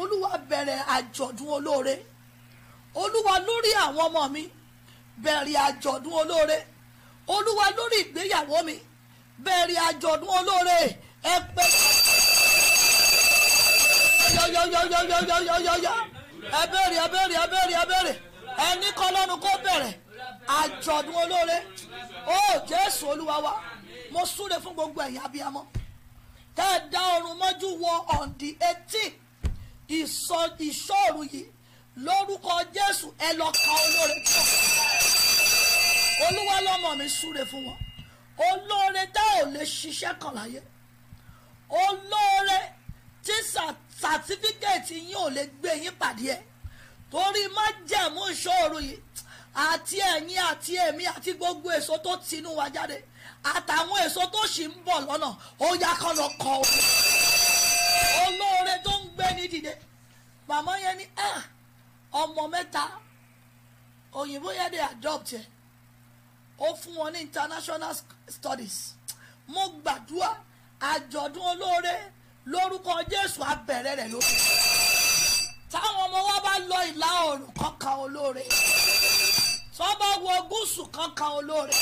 olúwa bẹ̀rẹ̀ àjọ̀dún olóore. Olúwa lórí àwọn ọmọ mi bẹ̀rẹ̀ àjọ̀dún olóore. Olúwa lórí ìgbéyàwó mi bẹ̀rẹ̀ àjọ̀dún olóore. Ẹ pé yọyọyọyọyọyọyọ ẹ bẹ̀rẹ̀ ẹ bẹ̀rẹ̀ ẹ bẹ̀rẹ̀ ẹ bẹ̀rẹ̀. Ẹni kọ́ lọ́nu kó bẹ̀rẹ̀. Àjọ̀dún olóore. Ó jésù olúwa wa mo súre fún gbogbo ẹ̀yin abiyamọ. Tẹ́ ẹ dá ọrùn mọ́jú wọ on the eighteen ìṣòro yìí lórúkọ jésù ẹ lọ ka olóore tó olúwa lọ́mọ mi súre fún wọn. Olóore tá ò lè ṣiṣẹ́ kan láyé. Olóore tí sàtífíkẹ́ẹ̀tì yín ò lè gbé yín pàdé ẹ̀. Torí májẹ̀mú ìṣòro yìí àti ẹ̀yin àti èmi àti gbogbo èso tó tinú wa jáde àtàwọn èso tó sì ń bọ̀ lọ́nà ó yá kán lọ kọ olóore gbé ní dìde. Màmá yẹn ní ah, ọmọ mẹ́ta òyìnbó yẹn dé adopt yẹn ó fún wọn ní international studies. Mo gbàdúrà àjọ̀dún olóore lórúkọ Jésù abẹ̀rẹ̀ rẹ̀ lórí táwọn ọmọ wa bá lọ ìlà oòrùn kankan olóore. Tó bá wọ gúúsù kankan olóore.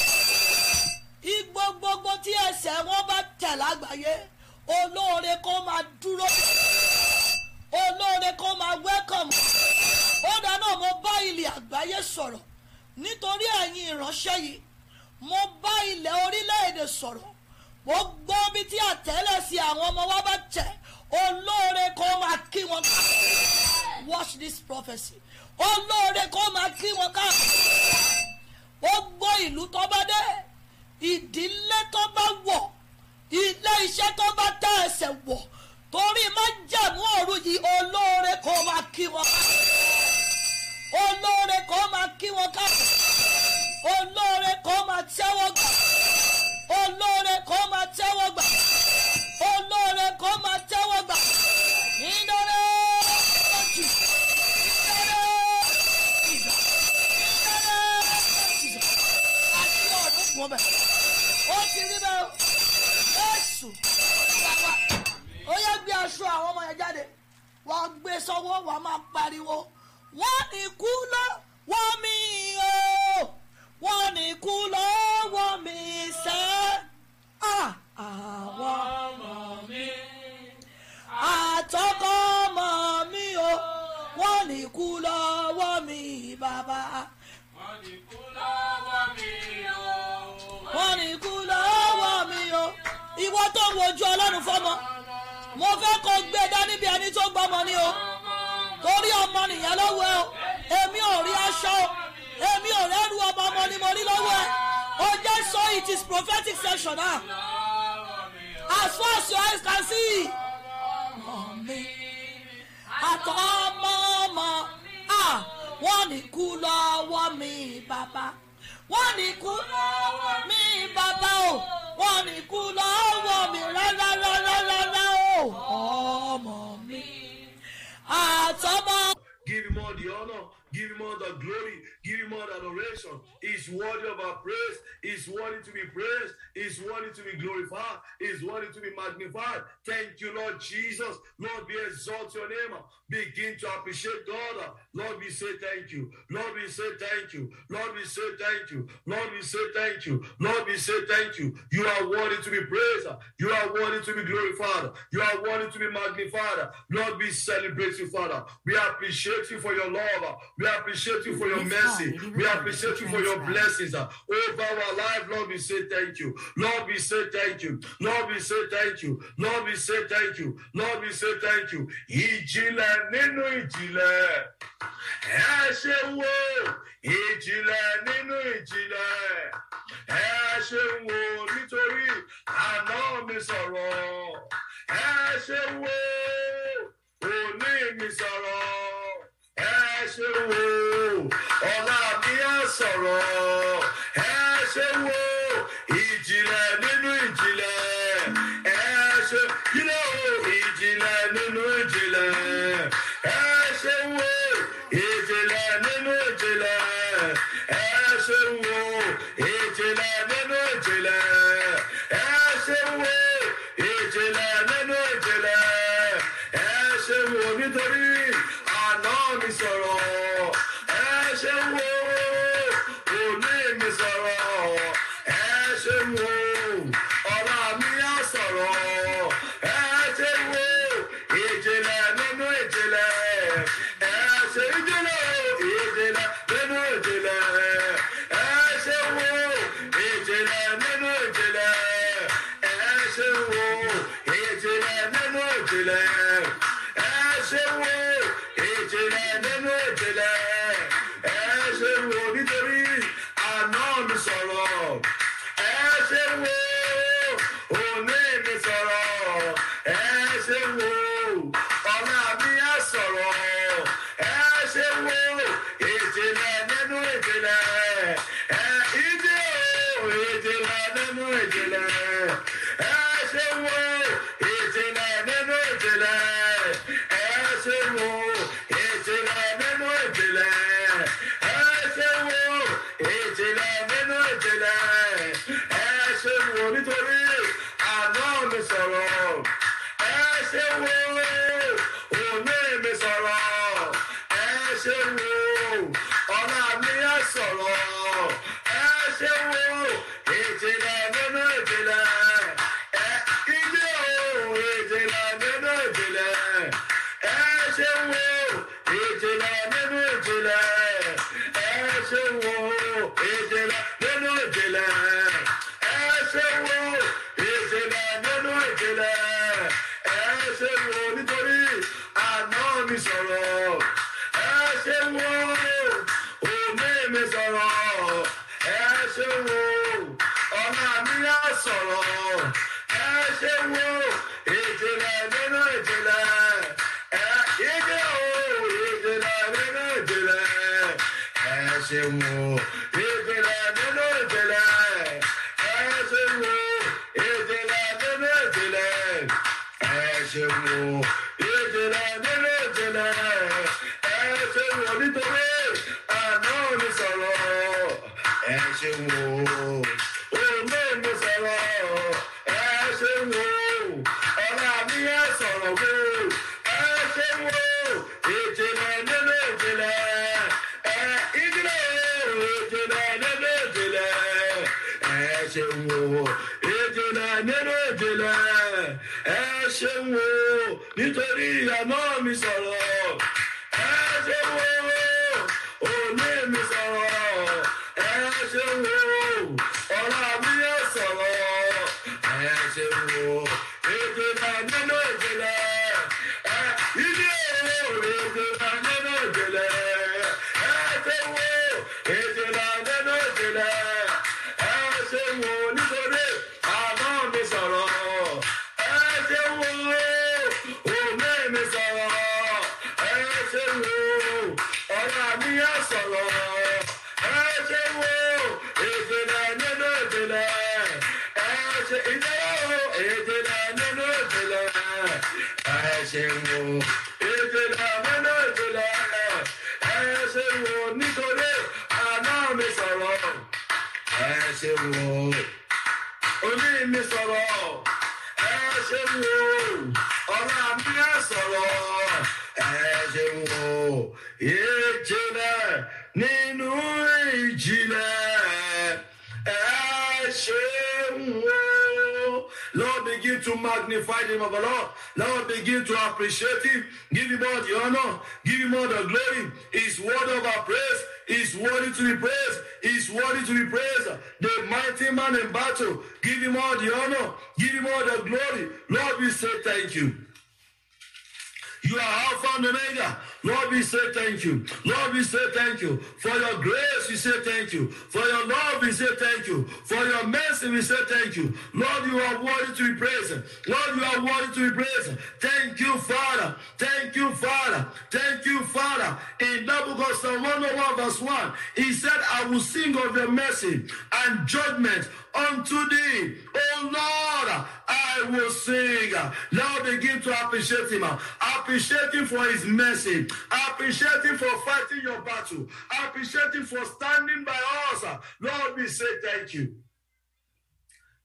Igbó gbogbo tí ẹsẹ̀ wọn bá tẹ̀ lágbàáyé olóore kó máa dúró olóore kó máa wẹ́kọ̀mù ó dáná mo bá ilẹ̀ àgbáyé sọ̀rọ̀. Nítorí ẹ̀yin ìránṣẹ́ yìí mo bá ilẹ̀ orílẹ̀-èdè sọ̀rọ̀. Mo gbọ́ bí tí àtẹ́lẹsí àwọn ọmọ wa bá tẹ̀. Olóore kó máa kí wọn ká. Watch this prophecy. Olóore kó máa kí wọn ká. Ó gbọ́ ìlú tó bá dé ìdílé tó bá wọ̀ ilé iṣẹ́ tó bá tẹ́ ẹsẹ̀ wọ̀ torí májẹ̀mú òru yìí olóore kó máa kí wọn ká. Olóore kó máa kí wọn ká. Olóore kó máa tẹ́wọ́ gbà. Olóore kó máa wọ́n gbé sọ́wọ́ wọ́n máa pariwo wọ́n ní kú lọ́wọ́ mi o wọ́n ní kú lọ́wọ́ mi sẹ́ àwọn ọmọ mi àtọkọ ọmọ mi o wọ́n ní kú lọ́wọ́ mi bàbá. wọ́n ní kú lọ́wọ́ mi o. wọ́n ní kú lọ́wọ́ mi o. ìwọ tó ń wojú ọlọ́run fọmọ mo fẹ́ kó gbé dání bí ẹni tó gbọ́mọ ni o. Torí ọmọ nìyẹn lọ́wọ́ ẹ o. Èmi ò rí aṣọ èmi ò rẹ́rù ọmọ ọmọ ni mo rí lọ́wọ́ ẹ. O jẹ́ so it is prophetic session now as far as your eyes can see mi àtọmọ ọmọ wọ́n ní kú lọ́wọ́ mi bàbá. Wọ́n ní kú lọ́wọ́ mi bàbá o. Wọ́n ní kú lọ́wọ́ mi rárá rárá rárá ọmọ mi àtọmọ. Give him all the honor. Give him all the glory. Give him all adoration. He's worthy of our praise. He's worthy to be praised. He's worthy to be glorified. He's worthy to be magnified. Thank you, Lord Jesus. Lord, we exalt your name. Begin to appreciate God. Lord, we say thank you. Lord, we say thank you. Lord, we say thank you. Lord, we say thank you. Lord, we say thank you. You are worthy to be praised. You are worthy to be glorified. You are worthy to be magnified. Lord, we celebrate you, Father. We appreciate you for your love. We appreciate you for your mercy. We appreciate you for your blessings over our life. Lord, we say thank you. Lord, we say thank you. Lord, we say thank you. Lord, we say thank you. Lord, we say thank you. Ìjìnlẹ̀ nínú ìjìnlẹ̀. Ẹ ṣe wo ìjìnlẹ̀ nínú ìjìnlẹ̀. Ẹ ṣe wo nítorí àná mi sọ̀rọ̀. Ẹ ṣe wo òní mi sọ̀rọ̀. Ẹ ṣe wo ọ̀la mi á sọ̀rọ̀. Mi sọ̀rọ̀ ẹ ṣe wo ọ̀la mi ẹ sọ̀rọ̀ wo ẹ ṣe wo ìjìnlẹ̀ nínú ìjìnlẹ̀. Ẹ ìjìnlẹ̀ ìjìnlẹ̀ nínú ìjìnlẹ̀. Ẹ ṣe wo ìjìnlẹ̀ nínú ìjìnlẹ̀. Ẹ ṣe wo nítorí àná mi sọ̀rọ̀ name of the Lord. Lord, begin to appreciate Him. Give Him all the honor. Give Him all the glory. He's worthy of our praise. He's worthy to be praised. He's worthy to be praised. The mighty man in battle. Give Him all the honor. Give Him all the glory. Lord, we say thank you. You are Alpha and Omega. Lord, we say thank you. Lord, we say thank you. For your grace, we say thank you. For your love, we say thank you. For your mercy, we say thank you. Lord, you are worthy to be praised. Lord, you are worthy to be praised. Thank you, Father. Thank you, Father. Thank you, Father. In Psalm 101, verse 1, he said, I will sing of your mercy and judgment unto thee. Oh Lord, I will sing. Now begin to appreciate him. Appreciate him for his mercy. Appreciate him for fighting your battle. Appreciate him for standing by us. Lord, we say thank you.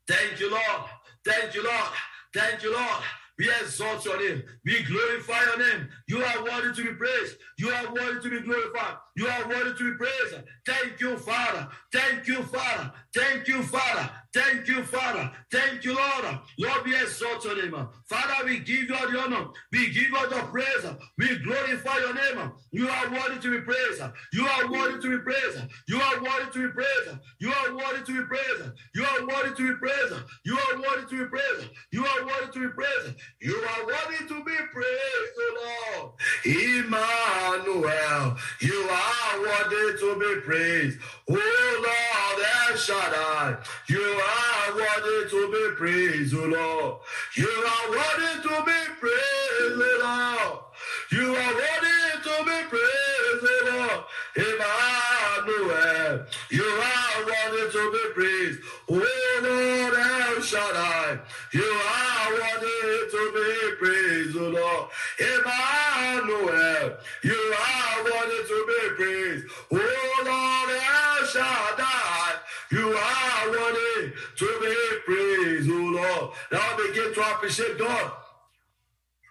Thank you, Lord. Thank you, Lord. Thank you, Lord. We exalt your name. We glorify your name. You are worthy to be praised. You are worthy to be glorified. You are worthy to be praised. Thank you, Father. Thank you, Father. Thank you, Father. Thank you, Father. Thank you, Lord. Lord, we exalt your name. Father, we give you the honor. We give you the praise. We glorify your name. You are worthy to be praised. You are worthy to be praised. You are worthy to be praised. You are worthy to be praised. You are worthy to be praised. You are worthy to be praised. You are worthy to be praised. You are worthy to be praised, Lord. Emmanuel, you are worthy to be praised. O Lord, El Shaddai, you are worthy to be praised, O Lord. You are worthy to be praised, O Lord. You are worthy to be praised, O Lord. Emmanuel, you are worthy to be praised. O Lord, El Shaddai, you are worthy to be praised, O Lord. Emmanuel, you are you are worthy to be praised, O Lord. Now begin to appreciate God.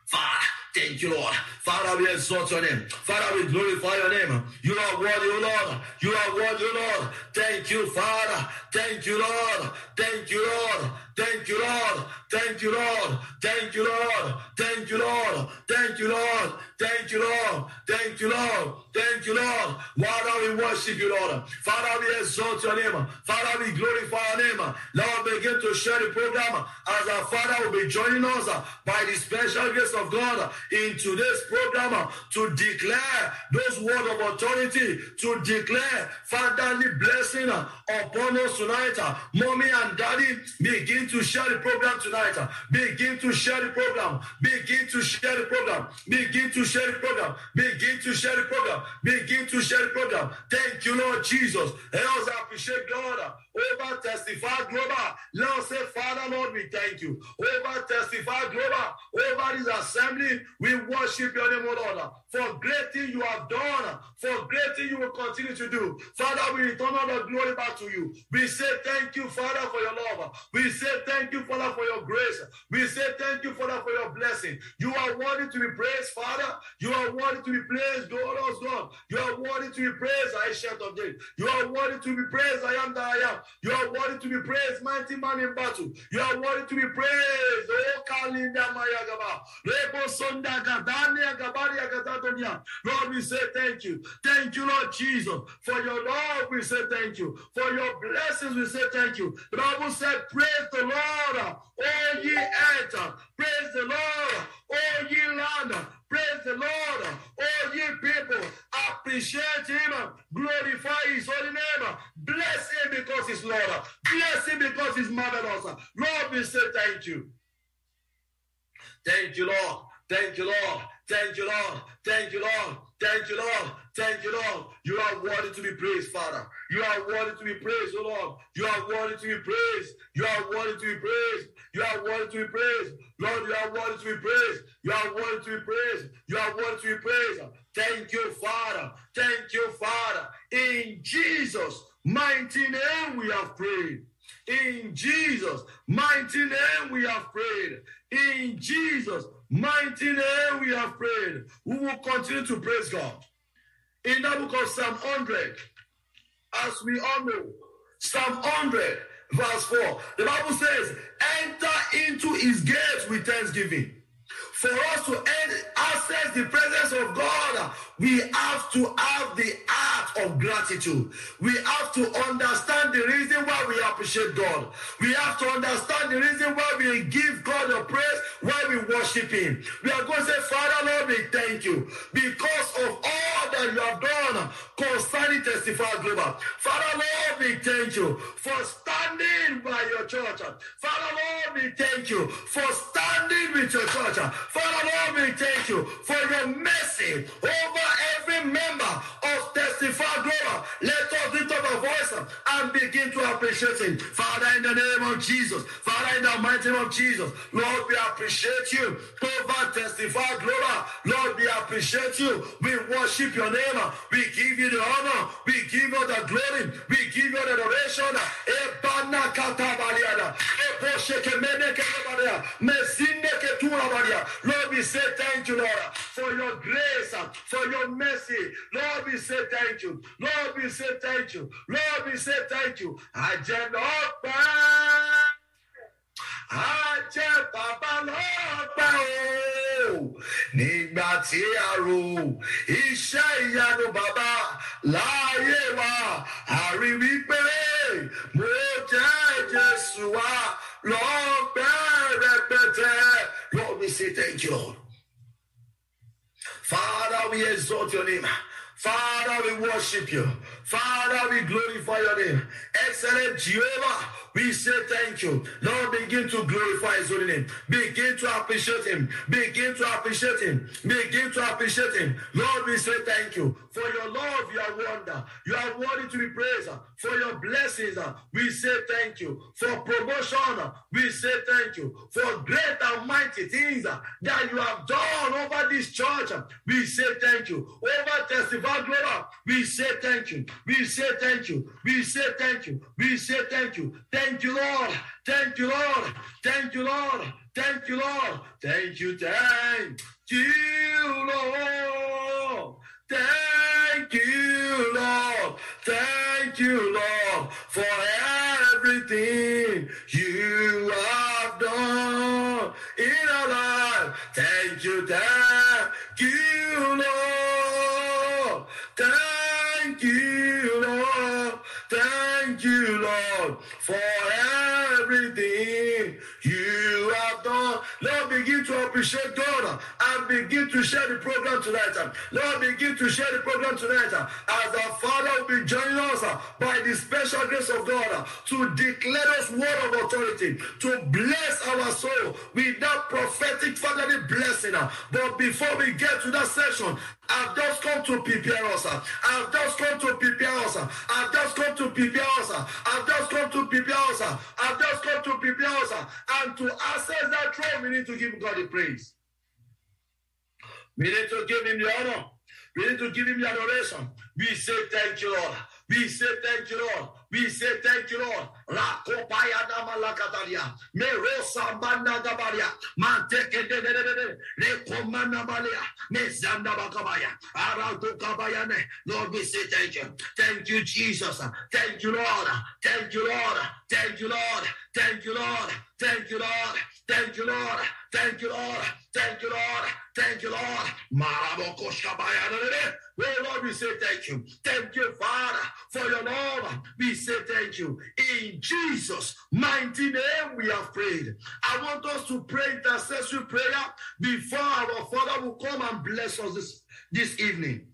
Father, thank you, Lord. Father, we exalt your name. Father, we glorify your name. You are worthy, O Lord. You are worthy, O Lord. Thank you, Father. Thank you, Lord. Thank you, Lord. Thank you, Lord. Thank you, Lord. Thank you, Lord. Thank you, Lord. Thank you, Lord. Thank you, Lord. Thank you, Lord. Thank you, Lord. Father, we worship you, Lord. Father, we exalt your name. Father, we glorify your name. Lord, begin to share the program as our Father will be joining us by the special grace of God in today's program to declare those words of authority, to declare fatherly blessing upon us tonight. Mommy and daddy, begin to share the program tonight. Begin to share the program. Begin to share the program. Begin to share the program. Begin to share the program. Begin to share the program. Thank you, Lord Jesus. Help us appreciate God. Over testify global. Lord say, Father, Lord, we thank you. Over testify global. Over this assembly, we worship your name, O Lord. For great thing you have done. For great thing you will continue to do. Father, we return all the glory back to you. We say thank you, Father, for your love. We say thank you, Father, for your grace. We say thank you, Father, for your blessing. You are worthy to be praised, Father. You are worthy to be praised, glorious God. You are worthy to be praised, I shout of. You are worthy to be praised, I am that I am. You are worthy to be praised, mighty man in battle. You are worthy to be praised. Oh, Kalinda Mayagaba. Rebo Sonda Gadania Gabaria Gadadonia. Lord, we say thank you. Thank you, Lord Jesus. For your love, we say thank you. For your blessings, we say thank you. The Bible said, Praise the Lord, all ye earth. Praise the Lord, all ye land. Praise the Lord, all ye people. Appreciate him. Glorify his holy name. Because he's Lord. Bless him because he's marvelous. Lord, we say thank you. Thank you, Lord. Thank you, Lord. Thank you, Lord. Thank you, Lord. Thank you, Lord. Thank you, Lord. You are worthy to be praised, Father. You are worthy to be praised, oh Lord. You are worthy to be praised. You are worthy to be praised. You are worthy to be praised. Lord, you are worthy to be praised. You are worthy to be praised. You are worthy to be praised. Thank you, Father. Thank you, Father. In Jesus' mighty name we have prayed. In Jesus' mighty name we have prayed. In Jesus' mighty name we have prayed. We will continue to praise God. In the book of Psalm 100, as we all know, Psalm 100, verse 4, the Bible says, enter into his gates with thanksgiving. For us to access the presence of God, we have to have the heart of gratitude. We have to understand the reason why we appreciate God. We have to understand the reason why we give God the praise, why we worship Him. We are going to say, Father, Lord, we thank you because of all that you have done concerning Testify Global. Father, Lord, we thank you for standing by your church. Father, Lord, we thank you for standing with your church. Father, Lord, we thank you for your mercy over every member of Testify Global. Let us lift up our voice and begin to appreciate Him. Father, in the name of Jesus, Father, in the mighty name of Jesus, Lord, we appreciate you over Testify Global. Lord, we appreciate you. We worship your name. We give you the honor. We give you the glory. We give you the adoration. Lord, we say thank you, Lord, for your grace, for your mercy. Lord, we say thank you. Lord, we say thank you. Lord, we say thank you. Just not ajẹ́ bàbá lọ́gbà o nígbà tí a ro iṣẹ́ ìyanu bàbá láàyè wa àrí wípé mo jẹ́ Jésù wa lọ́gbẹ́ rẹpẹtẹ Lord we say thank you Lord Father we exalt your name. Father, we worship you. Father, we glorify your name. Excellent Jehovah, we say thank you. Lord, begin to glorify his holy name. Begin to appreciate him. Begin to appreciate him. Begin to appreciate him. Lord, we say thank you. For your love, you are wonder. You are worthy to be praised. For your blessings, uh, we say thank you. For promotion, uh, we say thank you. For great and mighty things uh, that you have done over this church, we say thank you. Over testify glory, we say thank you. We say thank you. We say thank you. We say thank you. Thank you, Lord. Thank you, Lord. Thank you, Lord. Thank you, Lord. Thank you, thank you, Lord. Thank you, Lord. Thank you, Lord, for begin to appreciate God and begin to share the program tonight. Lord, begin to share the program tonight as our Father will be joining us by the special grace of God to declare us word of authority, to bless our soul with that prophetic fatherly blessing. But before we get to that session, I've just come to prepare us. I've just come to prepare us. I've just come to prepare us. I've just come to prepare us. I've just come to prepare us. And to access that throne, we need to give God the praise. We need to give him the honor. We need to give him the adoration. We say thank you, Lord. We say thank you, Lord. We say thank you, Lord. La kopaya da malakatalia. Me rosa banda gabaria. Manteke de de de de de. Le komana balia. Me zanda bakabaya. Arato kabayane. Lord, we say thank you. Thank you, Jesus. Thank you, Lord. Thank you, Lord. Thank you, Lord. Thank you, Lord. Thank you, Lord. Thank you, Lord. Thank you, Lord. Thank you, Lord. Thank you, Lord. Marabokoshkabaya. Oh Lord, we say thank you. Thank you, Father, for your love. We say thank you. In Jesus' mighty name, we have prayed. I want us to pray intercessory prayer before our Father will come and bless us this, this evening.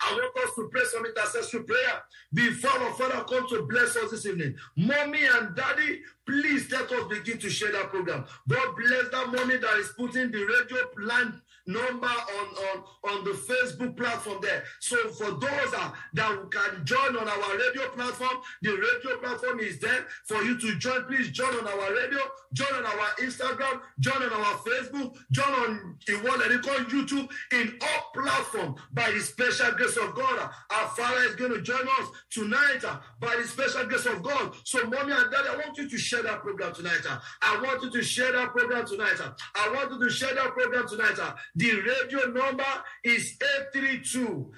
I want us to pray some intercessory prayer before our Father comes to bless us this evening. Mommy and daddy, please let us begin to share that program. God bless that mommy that is putting the radio line number on, on, on the Facebook platform there. So for those uh, that can join on our radio platform, the radio platform is there for you to join. Please join on our radio, join on our Instagram, join on our Facebook, join on the one that they call YouTube in all platforms by the special grace of God. Our Father is going to join us tonight uh, by the special grace of God. So, mommy and daddy, I want you to share that program tonight. Uh. I want you to share that program tonight. Uh. I want you to share that program tonight. The radio number is 832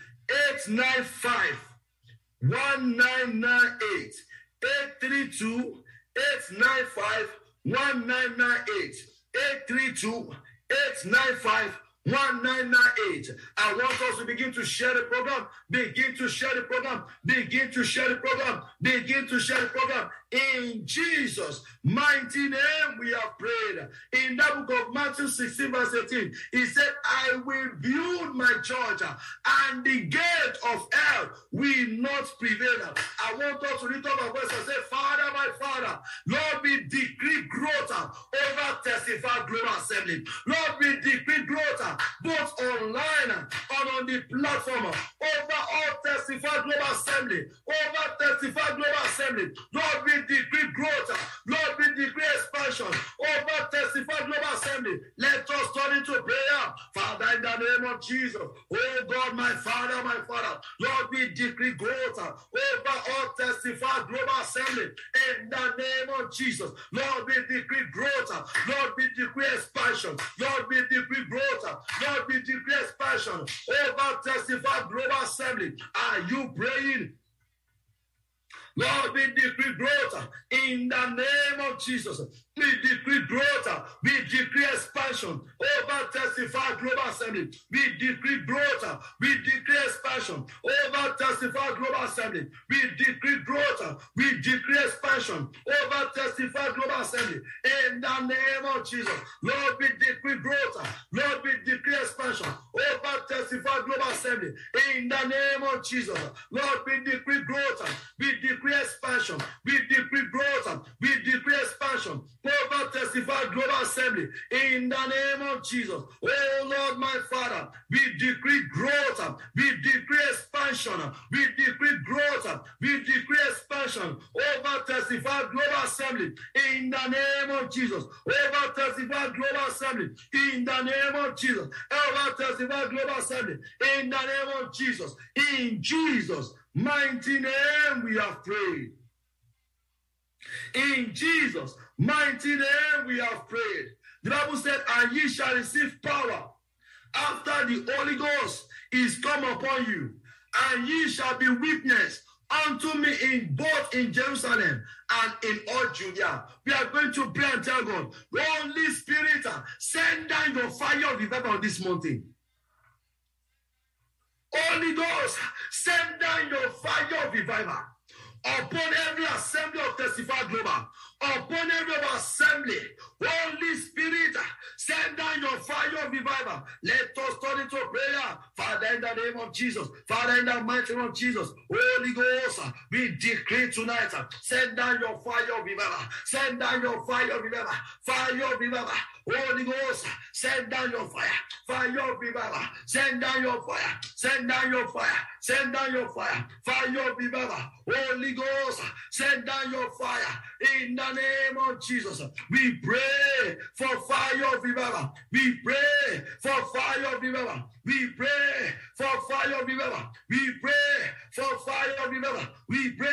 895 1998. 832 895 1998. 832 895 1998. I want us to begin to share the program. Begin to share the program. Begin to share the program. Begin to share the program. In Jesus' mighty name, we have prayed. In that book of Matthew 16, verse 18, he said, I will build my church, and the gate of hell will not prevail. I want us to lift up our voice and say, Father, my Father, Lord, we decree growth over Testify Global Assembly. Lord, we decree growth both online and on the platform over all Testify Global Assembly, over Testify Global Assembly. Lord, we decree growth. Lord, we decree expansion oh, over Testify Global Assembly. Let us turn into prayer. Father, in the name of Jesus. Oh God, my Father, my Father, Lord, we decree growth oh, over all testify global assembly in the name of Jesus. Lord, we decree growth. Lord, we decree expansion. Lord, we decree growth. Lord, we decree expansion oh, over testify global assembly. Are you praying? Lord, we decree growth in the name of Jesus. We decree growth. We decree expansion over testify global assembly. We decree growth. We decree expansion over testify global assembly. We decree growth. We decree expansion over testify global assembly. In the name of Jesus. Lord, we decree growth. Lord, we decree assembly. In the name of Jesus. Lord, we decree growth. We decree expansion. We decree testify global assembly in the name of Jesus. Oh Lord, my Father, we decree growth, we decree expansion, we decree growth, we decree expansion over testify global assembly in the name of Jesus. Over testify global assembly in the name of Jesus. Over testify global assembly in the name of Jesus. In Jesus' mighty name we have prayed. In Jesus' mighty name we have prayed. The Bible said, and ye shall receive power after the Holy Ghost is come upon you, and ye shall be witness unto me in both in Jerusalem and in all Judea. We are going to pray and tell God, Holy Spirit, send down your fire of revival this mountain. Holy Ghost, send down your fire of revival upon every assembly of Testify Global, upon every assembly. Holy Spirit, send down your fire of revival. Let us turn into prayer. Father, in the name of Jesus, Father, in the mighty name of Jesus, Holy Ghost, we decree tonight, send down your fire of revival. Send down your fire of revival. Fire of revival. Holy Ghost, send down your fire. Fire of revival. Send down your fire. Send down your fire. Send down your fire. Fire of revival. Holy Ghost, send down your fire. In the name of Jesus, we pray for fire of revival. We pray for fire of revival. We pray for fire of revival. We pray for fire of revival. We pray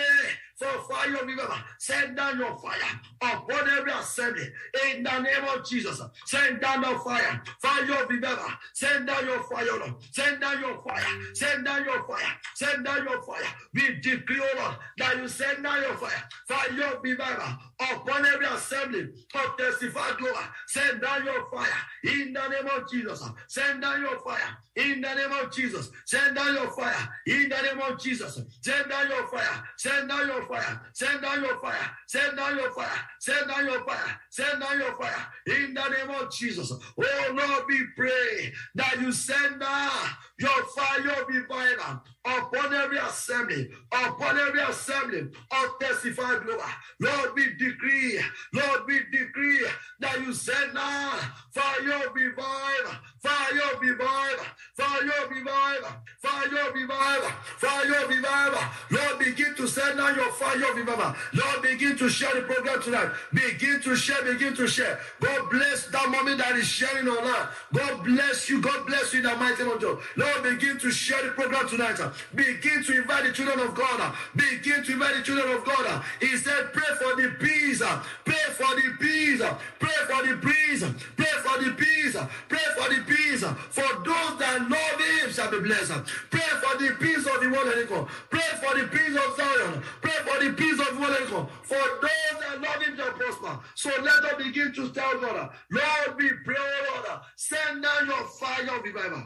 for fire of revival. Send down your fire upon every assembly in the name of Jesus. Send down your fire, fire of revival. Send down your fire, Lord. Send down your fire. Send down your fire. Send down your fire. We decree, Lord, that you send down your fire, fire of revival upon every assembly of testify global. Send down your fire in the name of Jesus. Send down your fire in the name of Jesus. Send down your fire in the name of Jesus. Send down your fire. Send down your fire. Send down your fire. Send down your fire. Send down your fire. Send down your fire in the name of Jesus. Oh Lord, we pray that you send down your fire of violent upon every assembly, upon every assembly of testify global. Lord, we decree, Lord, we decree that you send down fire of revival, fire of revival, fire of revival, fire of revival, fire of revival. Lord, begin to send down your fire of revival. Lord, begin to share the program tonight. Begin to share, begin to share. God bless that moment that is sharing online. God bless you. God bless you in the mighty name of God. Lord, begin to share the program tonight. Begin to invite the children of God. Begin to invite the children of God. He said, pray for the peace. Pray for the peace. Pray for the peace. Pray for the peace. Pray for the peace. For those that love him shall be blessed. Pray for the peace of the world and Pray for the peace of Zion. Pray for the peace of the world and For those that love him shall prosper. So let us begin to tell God, Lord, we pray, Lord, send down your fire of revival.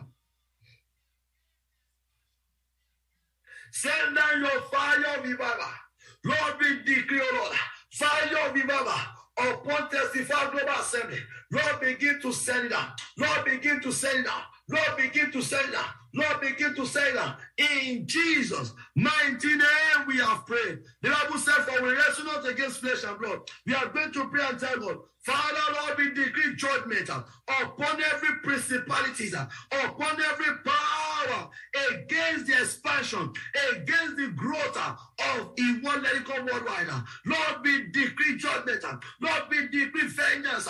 Send down your fire of revival. Lord, we decree, Lord, fire of revival upon Testify Global Assembly. Lord, begin to send out. Lord, begin to send out. Lord, begin to send out. Lord, begin to say that in Jesus' mighty name we have prayed. The Bible said, For we wrestle not against flesh and blood. We are going to pray and tell God, Father, Lord, we decree judgment upon every principalities, upon every power power against the expansion, against the growth of medical worldwide. Lord, we decree judgment. Lord, we decree vengeance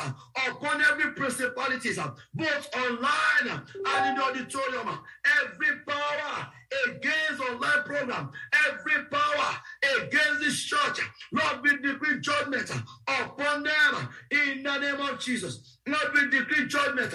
upon every principalities, both online and in the auditorium. Every power against online program, every power against this church, Lord, we decree judgment upon them in the name of Jesus. Lord, we decree judgment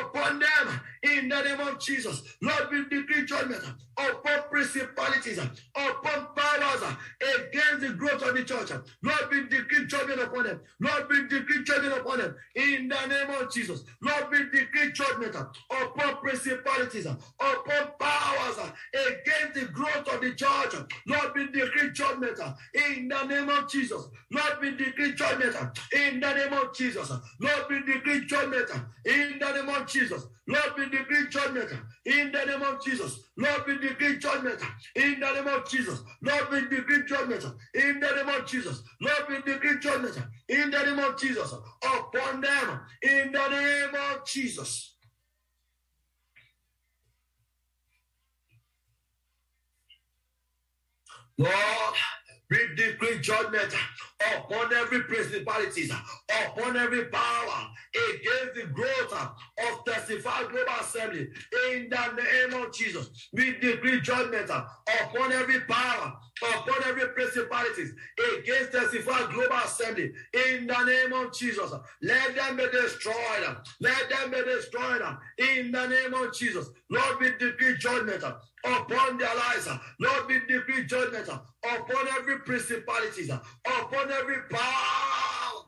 upon them in the name of Jesus. Lord, we decree judgment upon principalities, upon powers against the growth of the church. Lord, we decree judgment upon them. Lord, we decree judgment upon them in the name of Jesus. Lord, we decree judgment upon principalities, upon powers against the growth of the church. Lord, we decree judgment in the name of Jesus. Lord, we decree judgment in the name of Jesus. Lord, we decree judgment in the name of Jesus. Lord, we decree judgment in the name of Jesus. Lord, we decree judgment in the name of Jesus. Lord, we decree judgment in the name of Jesus. Lord, we decree judgment in the name of Jesus upon them in the name of Jesus. Lord, we decree judgment upon every principalities, upon every power against the growth of Testified Global Assembly. In the name of Jesus, we decree judgment upon every power, upon every principalities against Testified Global Assembly. In the name of Jesus, let them be destroyed. Let them be destroyed. In the name of Jesus, Lord, we decree judgment upon their lives. Lord, we decree judgment upon every principalities, upon every power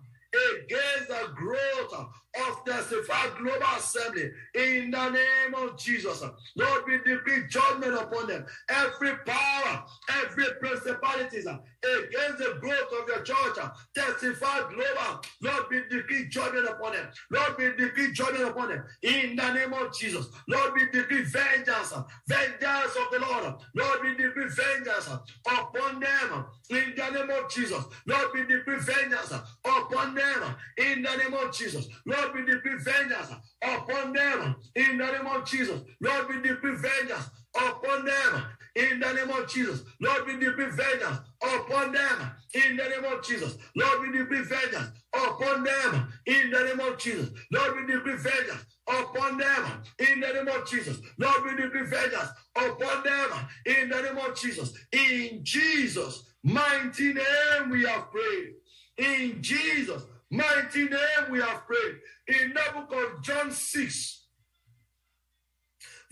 against the growth of Testified Global Assembly in the name of Jesus. Lord, we decree judgment upon them. Every power, every principalities against the growth of your church, Testified Global. Lord, we decree judgment upon them. Lord, we decree judgment upon them in the name of Jesus. Lord, we decree vengeance, vengeance of the Lord. Lord, we decree vengeance upon them in the name of Jesus. Lord, we decree vengeance upon them in the name of Jesus. Lord, Lord, we decree vengeance upon them in the name of Jesus. Lord, we decree vengeance upon them in the name of Jesus. Lord, we decree vengeance upon them in the name of Jesus. Lord, we decree vengeance upon them in the name of Jesus. Lord, we decree vengeance upon them in the name of Jesus. Lord, we decree vengeance upon them in the name of Jesus. In Jesus' mighty name we have prayed. In Jesus' mighty name we have prayed. In the book of John 6,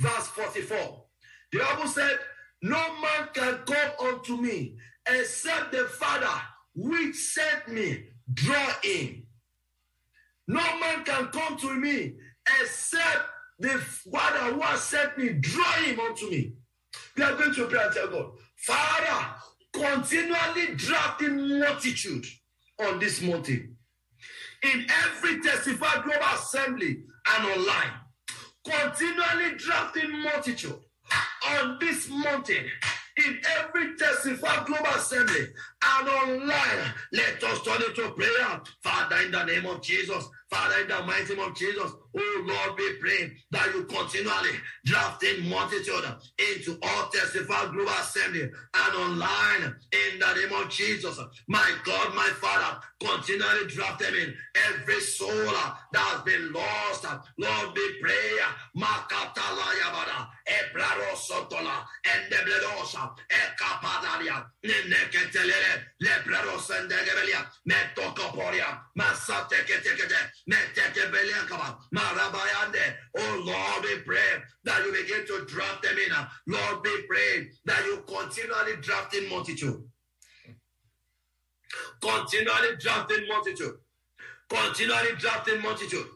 verse 44, the Bible said, No man can come unto me except the Father which sent me draw him. No man can come to me except the Father who has sent me draw him unto me. We are going to pray and tell God, Father, continually drafting multitude on this mountain in every testified global assembly and online, continually drafting multitude on this mountain in every testified global assembly and online. Let us turn into prayer. Father, in the name of Jesus, Father, in the mighty name of Jesus, oh Lord, we pray that you continually draft in multitude into all testified global assembly and online in the name of Jesus. My God, my Father, continually draft them in every soul that has been lost. Lord, we pray. Oh Lord, we pray that you begin to draft them in. Lord, we pray that you continually draft in multitude. Continually drafting multitude. Continually drafting multitude.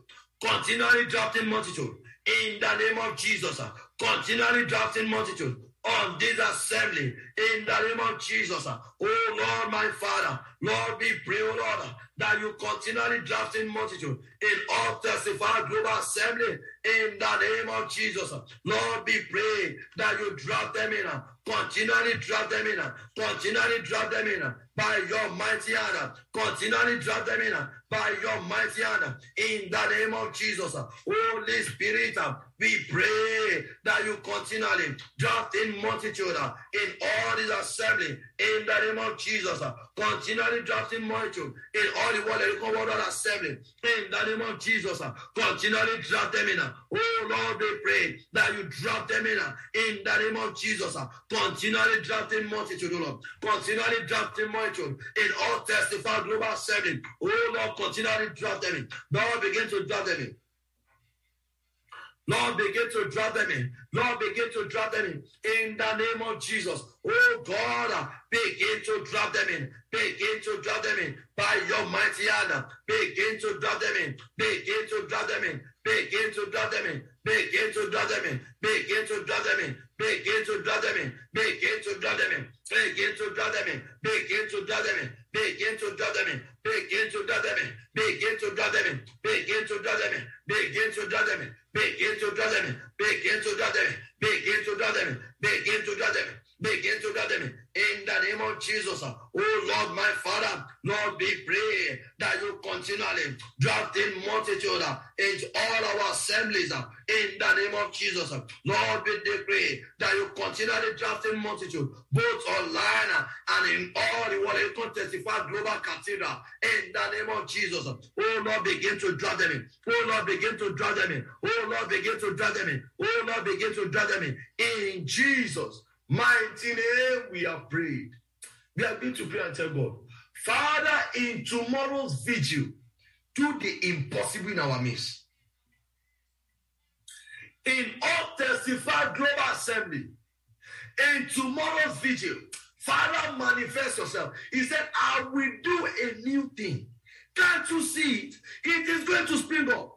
Continually drafting multitude. In the name of Jesus. Continually drafting multitude on this assembly in the name of Jesus. Oh Lord, my Father, Lord, we pray, oh Lord, that you continually drafting multitude in all testified global assembly in the name of Jesus. Lord, be pray that you draft them in Continually drop them in. Continually drop them in by your mighty hand. Continually drop them in by your mighty hand. In the name of Jesus. Holy Spirit, we pray that you continually draft in multitude in all this assembly. In the name of Jesus. Continually drafting multitude in all the world, the world assembly. In the name of Jesus. Continually draft them in. Oh Lord, we pray that you drop them in. In the name of Jesus. Continually drafting multitude, oh, Lord. Continually drafting multitude in all testify global assembly. Oh Lord, continually draft them in. Lord, begin to draft them in. Lord, begin to drop them in. Lord, begin to drop them in. In the name of Jesus. Oh God, begin to drop them in. Begin to drop them in. By your mighty hand. Begin to drop them in. Begin to drop them in. Begin to drop them in. Begin to drop them in. Begin to drop them in. Begin to drop them in. Begin to drop them in. Begin to drop them in. Begin to drop them in. Begin to drop them in. Begin to drop them in. Begin to drop them in. Begin to drop them in. Begin to drop them in. Begin to drop them in. Begin to drop them in. Begin to drop them in. Begin to drop them in. Begin to drop them in. In the name of Jesus. Oh Lord, my Father, Lord, we pray that you continually draft in multitude uh, into all our assemblies. Uh, in the name of Jesus. Lord, we decree that you continually draft in multitude, both online uh, and in all the world. You can testify global cathedral. In the name of Jesus. Oh Lord, begin to draft them in. Oh Lord, begin to draft them in. Oh Lord, begin to draft them in. Oh Lord, begin to draft them in. In Jesus' mighty name, we have prayed. We are going to pray and tell God, Father, in tomorrow's vigil, do the impossible in our midst. In all testified global assembly, in tomorrow's vigil, Father, manifest yourself. He said, I will do a new thing. Can't you see it? It is going to spring up.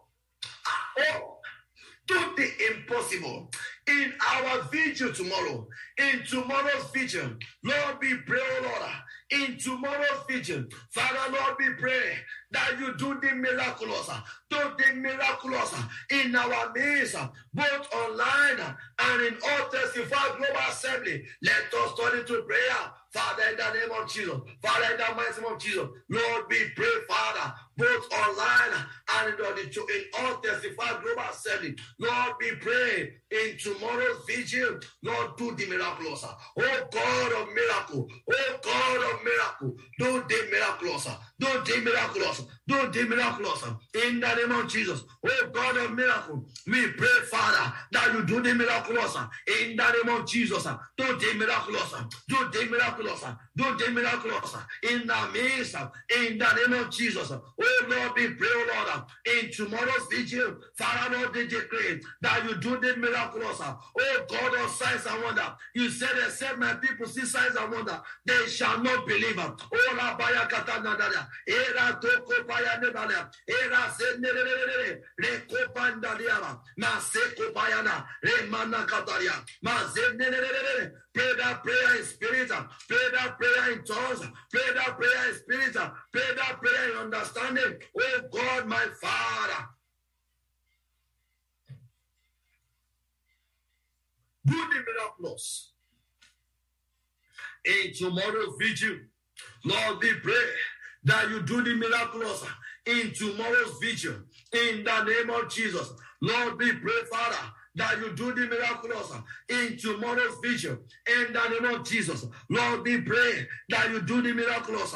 Ah, oh, do the impossible in our vigil tomorrow, in tomorrow's vigil. Lord, we pray, oh Lord, in tomorrow's vigil. Father, Lord, we pray that you do the miraculous, do the miraculous in our midst, both online and in all testified global assembly. Let us turn into prayer. Father, in the name of Jesus, Father, in the mighty name of Jesus, Lord, we pray, Father, both online and in, in all testified global assembly. Lord, we pray in tomorrow's vision, Lord, do the miraculous. Oh God of miracle, oh God of miracle, do the miraculous, do the miraculous, do the miraculous. In the name of Jesus. Oh God of miracle, we pray, Father, that you do the miraculous. In the name of Jesus. Do the miraculous, do the miraculous, do the miraculous. In the midst, in the name of Jesus. Oh Lord, we pray, Lord, in tomorrow's vigil, Father, Lord, they declare that you do the miraculous. Oh God of signs and wonder, you said, except my people see signs and wonder, they shall not believe. Oh, la baya katana dada, era toko baya nebala, era se nerere, re kopanda diaba, ma se kopayana, re mana kataria, ma se nerere, Pray that prayer in spirit. Pray that prayer in tongues. Pray that prayer in spirit. Pray that prayer in understanding. Oh God, my Father. Do the miraculous. In tomorrow's vigil, Lord, we pray that you do the miraculous in tomorrow's vigil. In the name of Jesus. Lord, we pray, Father, that you do the miraculous in tomorrow's vision. In the name of Jesus, Lord, we pray that you do the miraculous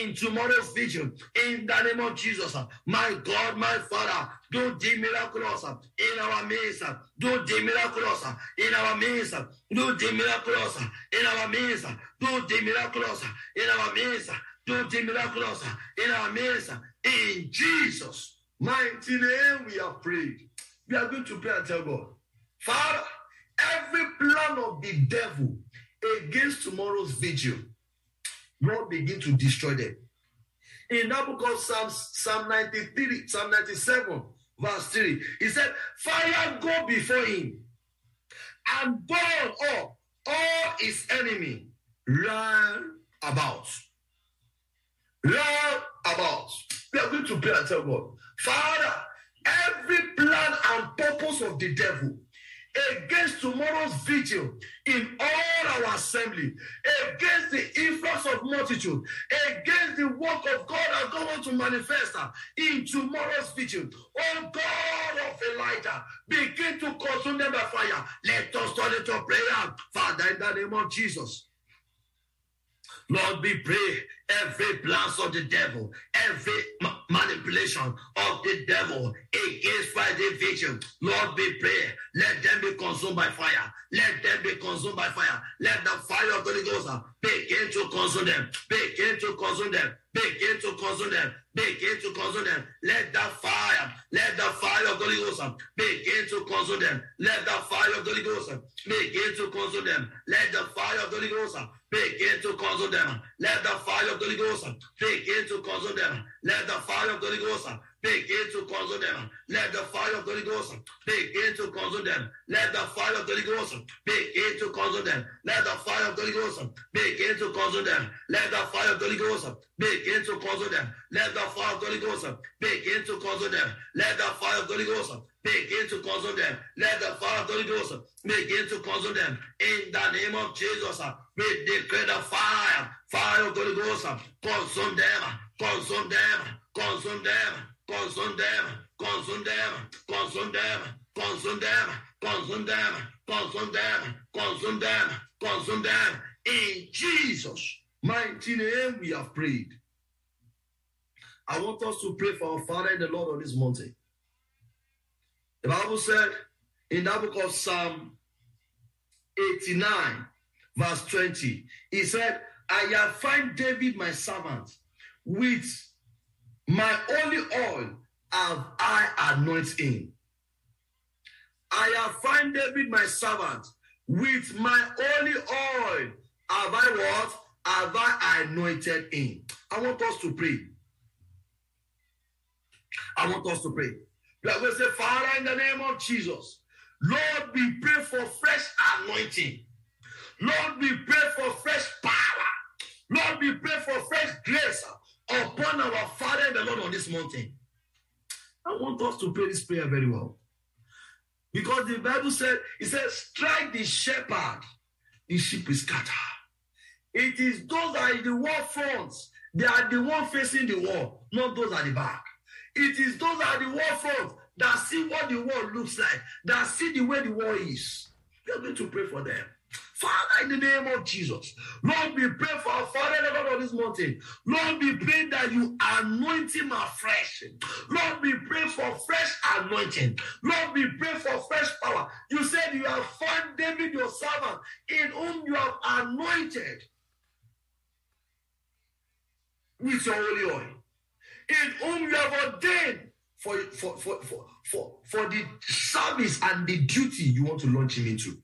in tomorrow's vision. In the name of Jesus, my God, my Father, do the miraculous in our midst. Do the miraculous in our midst. Do the miraculous in our midst. Do the miraculous in our midst. Do the miraculous in our midst. In Jesus' mighty name, we have prayed. We are going to pray and tell God. Father, every plan of the devil against tomorrow's vigil, Lord, begin to destroy them. In that book of Psalms, Psalm 93, Psalm 97, verse 3, he said, Fire go before him and burn all, all his enemy run about. Run about. We are going to pray and tell God, Father, every plan and purpose of the devil against tomorrow's vigil in all our assembly, against the influx of multitude, against the work of God that God wants to manifest uh, in tomorrow's vigil. Oh God of Elijah, begin to consume them by fire. Let us turn into prayer. Father, in the name of Jesus. Lord, we pray every plans of the devil, every ma- manipulation of the devil against Friday vision. Lord, we pray, let them be consumed by fire. Let them be consumed by fire. Let the fire of the Holy Ghost begin to consume them. Begin to consume them. Begin to consume them. Begin to consume them. Let the fire, let the fire of the Holy Ghost uh, begin to consume them. Let the fire of the Holy Ghost uh, begin to consume them. Let the fire of the Holy Ghost uh, begin to consume them. Let the fire of the Holy Ghost begin to consume them. Let the fire of the Holy Ghost begin to consume them. Let the fire of the Holy Ghost begin to consume them. Let the fire of the Holy Ghost begin to consume them. Let the fire of the Holy Ghost begin to consume them. Let the fire of the Holy Ghost begin to consume them. Let the fire of the Holy Ghost begin to consume them. Let the fire of the Holy Ghost begin to consume them. Let the fire of the Holy Ghost begin to consume them. In the name of Jesus, we declare the fire, fire of the Holy Ghost, consume them, consume them, consume them, consume them, consume them, consume them, consume them. In Jesus' mighty name, we have prayed. I want us to pray for our Father and the Lord on this mountain. The Bible said in that book of Psalm 89, verse 20, he said, I have found David my servant, with my only oil have I anointed him. I have find David my servant, with my only oil have I what? Have I anointed him. I want us to pray. I want us to pray. We are say, Father, in the name of Jesus, Lord, we pray for fresh anointing. Lord, we pray for fresh power. Lord, we pray for fresh grace upon our Father the Lord on this mountain. I want us to pray this prayer very well. Because the Bible said, it says, strike the shepherd, the sheep is scattered. It is those that are in the war fronts, they are the one facing the war, not those at the back. It is those at the war front that see what the war looks like, that see the way the war is. We are going to pray for them. Father, in the name of Jesus, Lord, we pray for our Father Lord on this mountain. Lord, we pray that you anoint him afresh. Lord, we pray for fresh anointing. Lord, we pray for fresh power. You said you have found David, your servant, in whom you have anointed with your holy oil, in whom you have ordained for, for, for, for, for, for the service and the duty you want to launch him into.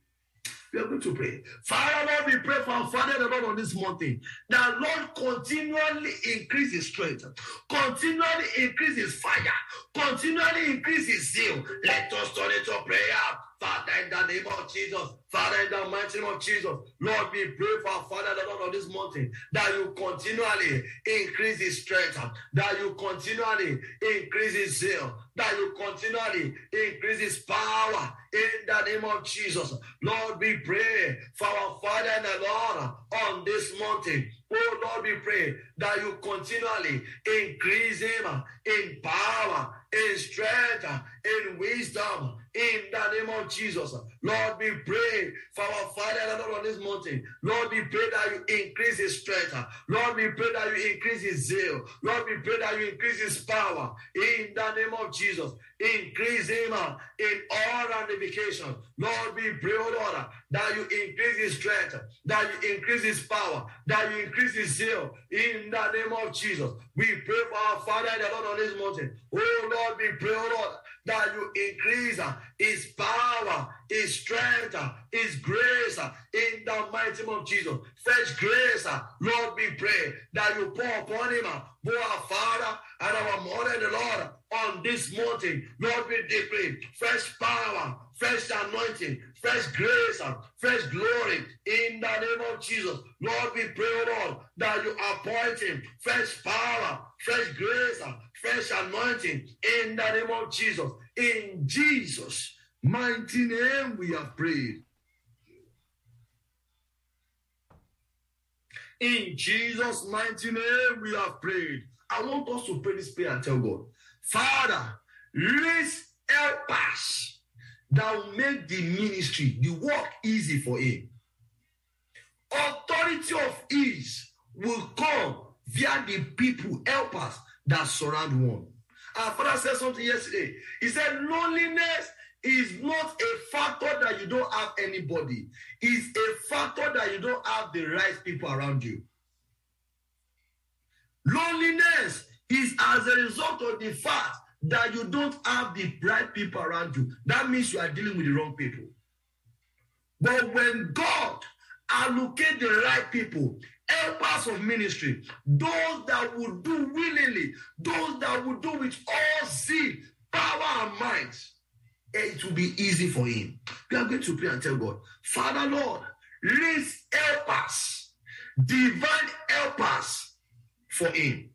We are going to pray. Father, Lord, we pray for Father the Lord on this mountain. That Lord continually increase his strength, continually increase his fire, continually increase his zeal. Let us turn into prayer. Father, in the name of Jesus, Father, in the mighty name of Jesus, Lord, we pray for our Father, the Lord of this mountain, that you continually increase his strength, that you continually increase his zeal, that you continually increase his power in the name of Jesus. Lord, we pray for our Father and the Lord on this mountain. Oh Lord, we pray that you continually increase him in power, in strength, in wisdom, in the name of Jesus. Lord, we pray for our Father Lord on this mountain. Lord, we pray that you increase his strength. Lord, we pray that you increase his zeal. Lord, we pray that you increase his power in the name of Jesus. Increase him uh, in all ramifications. Lord, we pray, oh Lord, that you increase his strength, that you increase his power, that you increase his zeal in the name of Jesus. We pray for our Father the Lord on this mountain. Oh Lord, we pray, oh Lord, that you increase uh, his power, his strength, uh, his grace uh, in the mighty name of Jesus. Fresh grace, Lord, we pray that you pour upon him, both our Father and our Mother, the Lord, on this mountain. Lord, we decree fresh power, fresh anointing, fresh grace, fresh glory in the name of Jesus. Lord, we pray, Lord, that you appoint him fresh power, fresh grace, fresh anointing in the name of Jesus. In Jesus' mighty name we have prayed. In Jesus' mighty name we have prayed. I want us to pray this prayer and tell God, Father, raise helpers that will make the ministry, the work easy for him. Authority of ease will come via the people, helpers that surround one. Our father said something yesterday. He said, Loneliness is not a factor that you don't have anybody, it's a factor that you don't have the right people around you. Loneliness is as a result of the fact that you don't have the right people around you. That means you are dealing with the wrong people. But when God allocate the right people, helpers of ministry, those that will do willingly, those that will do with all zeal, power, and might, eh, it will be easy for him. We are going to pray and tell God, Father Lord, raise helpers, divine helpers for him.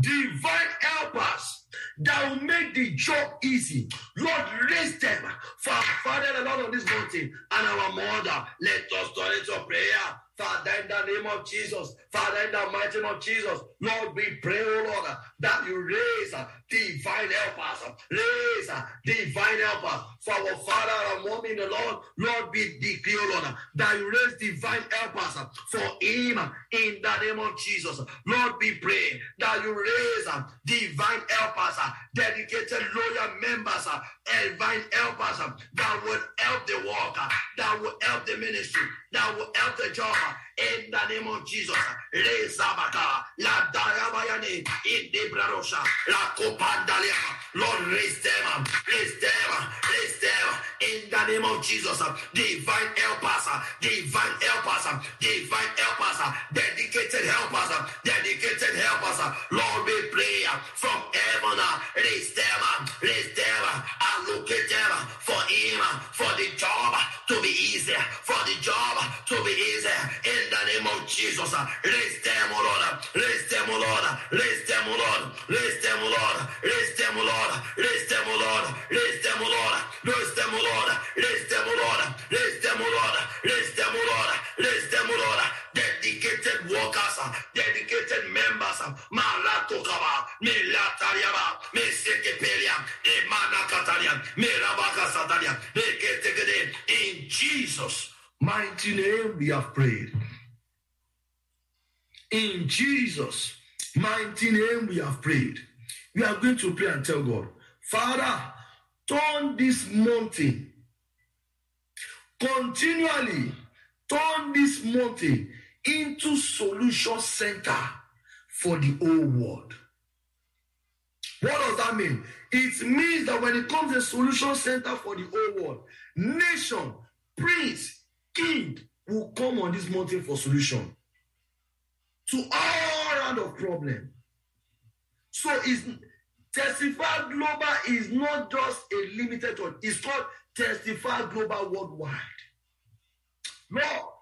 Divine helpers that will make the job easy. Lord, raise them for our Father and Lord on this mountain and our mother. Let us turn into prayer. Father, in the name of Jesus, Father, in the mighty name of Jesus, Lord, we pray, oh Lord, that you raise divine helpers, raise divine helpers for our Father and Mom in the Lord. Lord, we declare, Lord, that you raise divine helpers for him in the name of Jesus. Lord, we pray that you raise divine helpers, dedicated loyal members, divine helpers that will help the work, uh, that will help the ministry, that will help the job in the name of Jesus. Rezabaka, la Darabayane, in the Brarosha, la Copandalia. Lord, raise them, raise them, them in the name of Jesus. Uh, divine helpers, uh, divine helpers, uh, divine helpers, dedicated helpers, dedicated helpers. Lord, we pray from heaven, raise them, allocate for him, for the job to be easy, for the job to be easy in the name of Jesus. Raise them, O Lord. Raise them, O Lord. Raise them, O Lord. Raise them, O Lord. Raise Lord. Raise Lord. Lord. Raise them, O Lord. Raise them, O Lord. Raise them, O Lord. Raise them, O Lord. Raise them, O Lord. Dedicated workers, dedicated members. Malatokaba, Milatariaba, Mesekepelia, Emanakataria, Mirabaka Sataria, in Jesus' mighty name we have prayed. In Jesus' mighty name we have prayed. We are going to pray and tell God, Father, turn this mountain continually, turn this mountain into solution center for the whole world. What does that mean? It means that when it comes to solution center for the whole world, nation, prince, king will come on this mountain for solution to all round of problem. So it's testify global is not just a limited one, it's called testify global worldwide. Lord,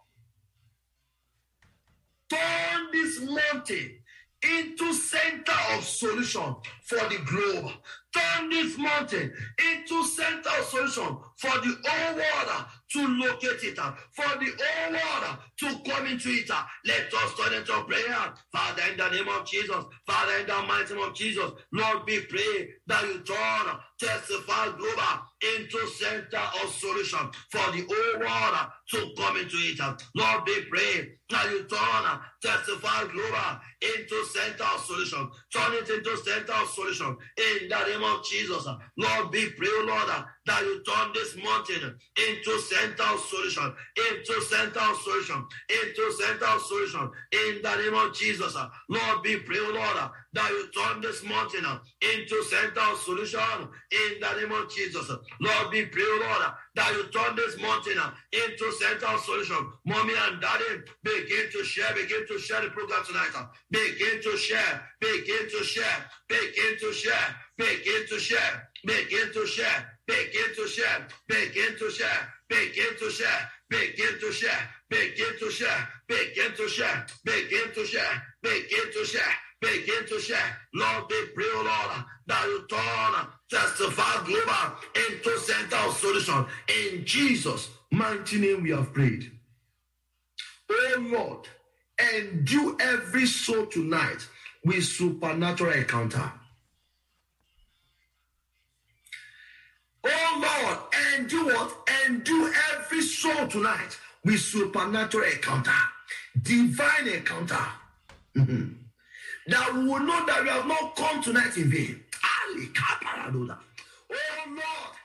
turn this mountain into center of solution for the globe. Turn this mountain into center of solution for the whole world to locate it, for the whole world to come into it. Let us turn into prayer. Father, in the name of Jesus, Father, in the mighty name of Jesus, Lord, we pray that you turn testify global into center of solution for the whole world to come into it. Lord, we pray that you turn testify global into center of solution. Turn it into center of solution in the name of Jesus. Lord, we pray, Lord, that you turn this mountain into center of solution, into center of solution, into center of solution in the name of Jesus. Lord, we pray, Lord, that you turn this mountain into center of solution in the name of Jesus. Lord, we pray, Lord, that you turn this mountain into center of solution. Mommy and daddy, begin to share, begin to share the program tonight. Begin to share, begin to share, begin to share, begin to share, begin to share, begin to share, begin to share, begin to share, Begin to share. Begin to share. Begin to share. Begin to share. Begin to share. Begin to share. Lord, we pray, oh Lord, that you turn Testify Global into center of solution. In Jesus' mighty name, we have prayed. Oh Lord, endue every soul tonight with supernatural encounter. Oh Lord, do what? Do every soul tonight with supernatural encounter, divine encounter. Mhm. That we will know that we have not come tonight in vain. Oh Lord,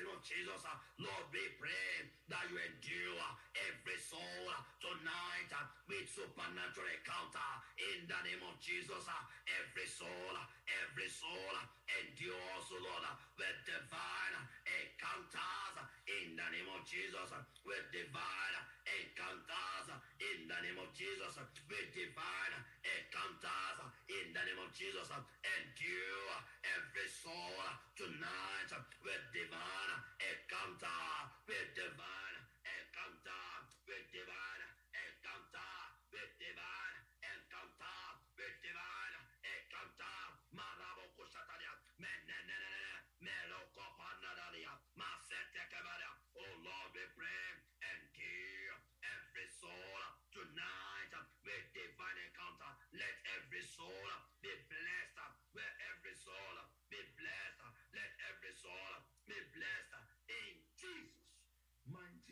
mighty name of Jesus. Lord, we pray that you endure every soul tonight with supernatural encounter. In the name of Jesus, every soul, every soul endures, Lord, with divine encounters. In the name of Jesus, with divine encounters. In the name of Jesus, with divine encounters. In the name of Jesus, endure every soul tonight with divine encounter, with divine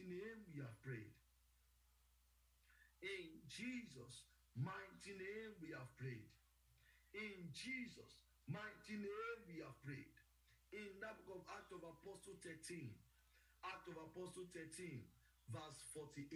name we have prayed. In Jesus' mighty name we have prayed. In Jesus' mighty name we have prayed. In that book of Act of Apostle 13, Act of Apostle 13, verse 48.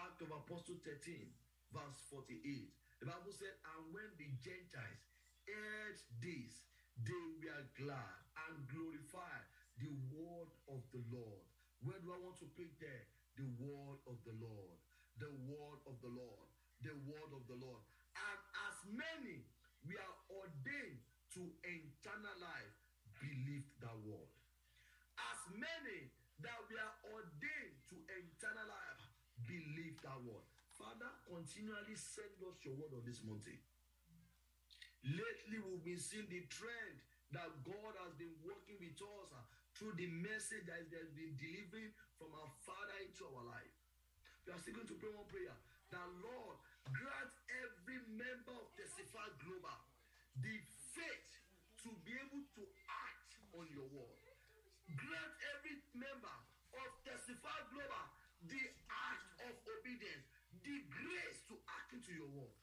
Act of Apostle 13, verse 48. The Bible said, And when the Gentiles heard this, they were glad and glorified the word of the Lord. Where do I want to pick there? The word of the Lord. The word of the Lord. The word of the Lord. And as many we are ordained to eternal life, believed that word. As many that we are ordained to eternal life, believe that word. Father, continually send us your word on this mountain. Lately, we've been seeing the trend that God has been working with us through the message that has been delivered from our Father into our life. We are still going to pray one prayer that Lord grant every member of Testify Global the faith to be able to act on your word. Grant every member of Testify Global the act of obedience, the grace to act into your word.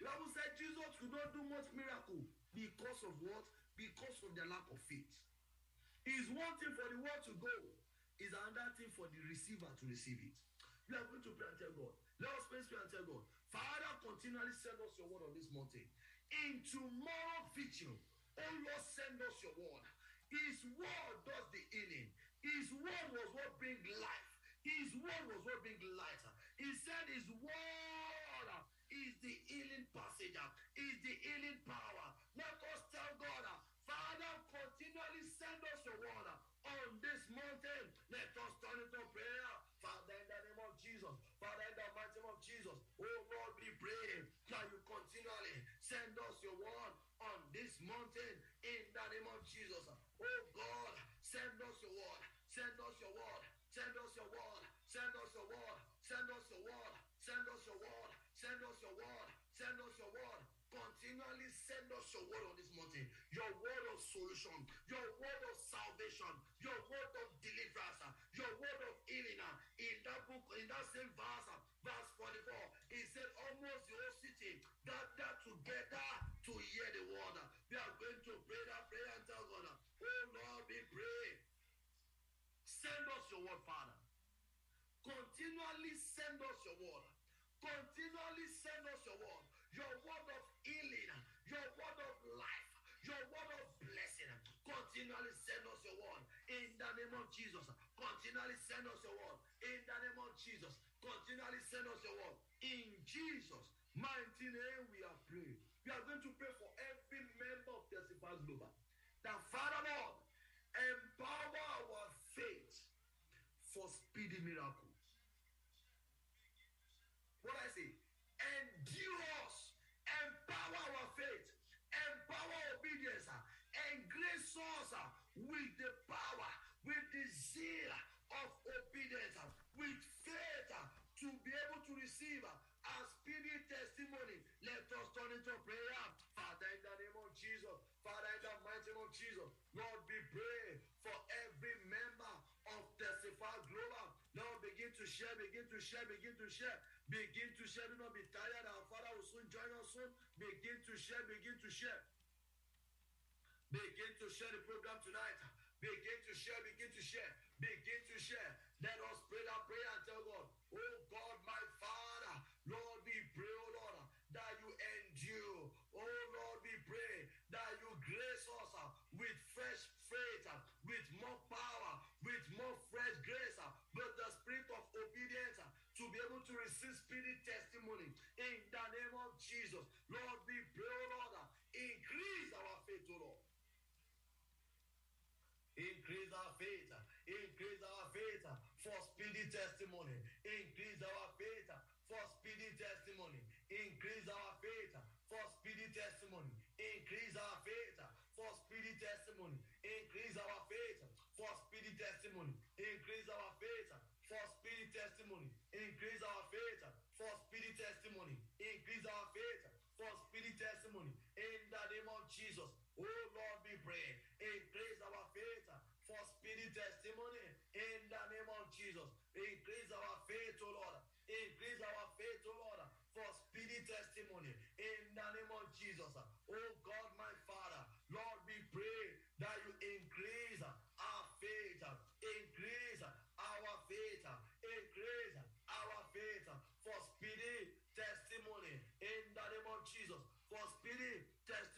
The Bible said Jesus could not do much miracle because of what? Because of the lack of faith. It's one thing for the word to go, it's another thing for the receiver to receive it. We are going to pray and tell God. Let us pray and tell God. Father, continually send us your word on this mountain. In tomorrow vision, oh Lord, send us your word. His word does the healing. His word was what brings life. His word was what brings light. He said his word is the healing passage, is the healing power. Oh Lord, we pray that you continually send us your word on this mountain in the name of Jesus. Oh God, send us your word, send us your word, send us your word, send us your word, send us your word, send us your word, send us your word, send us your word. Continually send us your word on this mountain. Your word of solution, your word of salvation, your word of deliverance, your word of healing. In that book, in that same verse word, Father. Continually send us your word. Continually send us your word. Your word of healing, your word of life, your word of blessing. Continually send us your word. In the name of Jesus. Continually send us your word. In the name of Jesus. Continually send us your word. In Jesus' mighty name we are prayed. We are going to pray for every member of Testify Global. That Father Lord, empower for speedy miracles. What I say? Endure us, empower our faith, empower obedience, and grace us with the power, with the zeal of obedience, with faith to be able to receive a speedy testimony. Let us turn into prayer. Father, in the name of Jesus, Father, in the mighty name of Jesus, Lord, we pray to share, begin to share, begin to share, begin to share. Do not be tired. Our Father will soon join us soon. Begin to share, begin to share. Begin to share the program tonight. Begin to share, begin to share, begin to share. Let us pray that prayer and tell God, Oh God, my Father, Lord, we pray, oh Lord, that you endure. Oh Lord, we pray that you grace us with fresh faith, with more power, with more fresh grace, uh, with the spirit of obedience uh, to be able receive spirit testimony in the name of Jesus. Lord, we pray, Lord, increase our faith, oh Lord. Increase our faith, increase our faith for speedy testimony. Increase our faith for speedy testimony. Increase our faith for speedy testimony. Increase our faith for speedy testimony. Increase our faith for speedy testimony. Increase our faith for speedy testimony. Increase our faith for speedy testimony. Increase our faith testimony. In the name of Jesus. Oh Lord, we pray. Increase our faith for speedy testimony in the name of Jesus. Increase our faith, oh Lord. Increase our faith, oh Lord, for speedy testimony in the name of Jesus.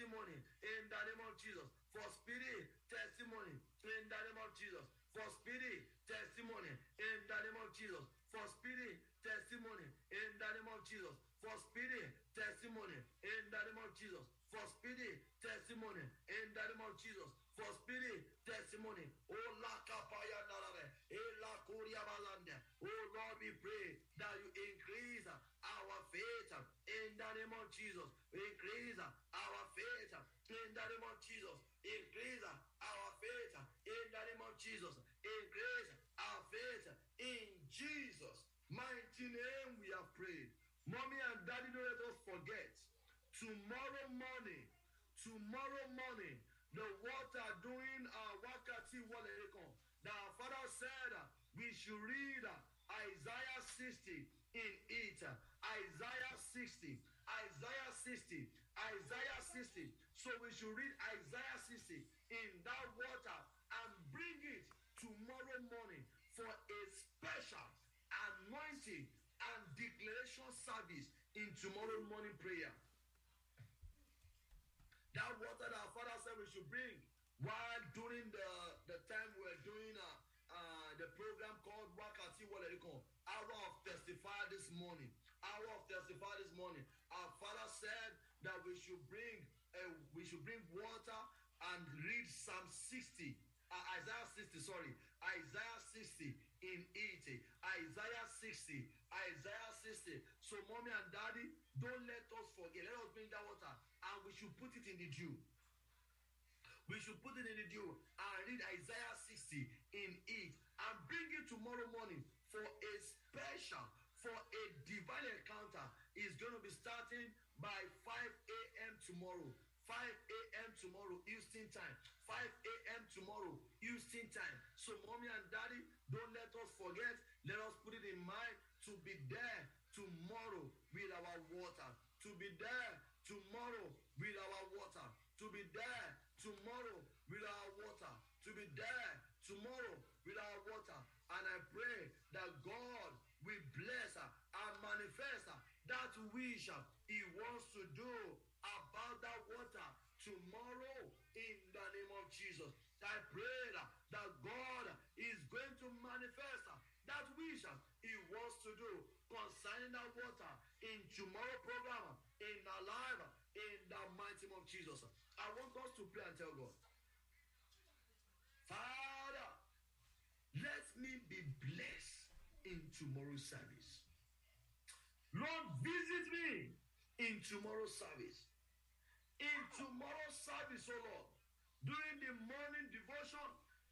Testimony in the name of Jesus. For speedy testimony in the name of Jesus. For speedy testimony in the name of Jesus. For speedy testimony in the name of Jesus. For speedy testimony in the name of Jesus. For speedy testimony in the name of Jesus. For speedy testimony. Oh, eh, balande. Oh, Lord, we pray that you increase our faith in the name of Jesus. Increase in the name of Jesus. Increase our faith in the name of Jesus. Increase our faith in Jesus. Mighty name we have prayed. Mommy and daddy, don't let us forget. Tomorrow morning, tomorrow morning, the water doing uh, wakati wale The father said we should read Isaiah 60 in it. Isaiah 60. Isaiah 60. Isaiah 60. So we should read Isaiah 60 in that water and bring it tomorrow morning for a special anointing and declaration service in tomorrow morning prayer. That water that our father said we should bring while during the, the time we we're doing uh, uh, the program called Wakati Walerikon, Hour of Testify this morning. Hour of Testify this morning. Our father said that we should bring uh, we should bring water and read Psalm 60 uh, Isaiah 60, sorry, Isaiah 60 in it, Isaiah 60, Isaiah 60. So, mommy and daddy, don't let us forget. Let us bring that water and we should put it in the dew. We should put it in the dew and read Isaiah 60 in it and bring it tomorrow morning for a special, for a divine encounter. It's going to be starting by 5 a.m. tomorrow. 5 a.m. tomorrow, Houston time. 5 a.m. tomorrow, Houston time. So, mommy and daddy, don't let us forget. Let us put it in mind to be there tomorrow with our water. To be there tomorrow with our water. To be there tomorrow with our water. To be there tomorrow with our water. And I pray that God will bless and manifest that wish He wants to do that water tomorrow in the name of Jesus. I pray that God is going to manifest that wish He wants to do concerning that water in tomorrow program in our life in the mighty name of Jesus. I want us to pray and tell God, Father, let me be blessed in tomorrow's service. Lord, visit me in tomorrow's service. In tomorrow's service, oh Lord, during the morning devotion,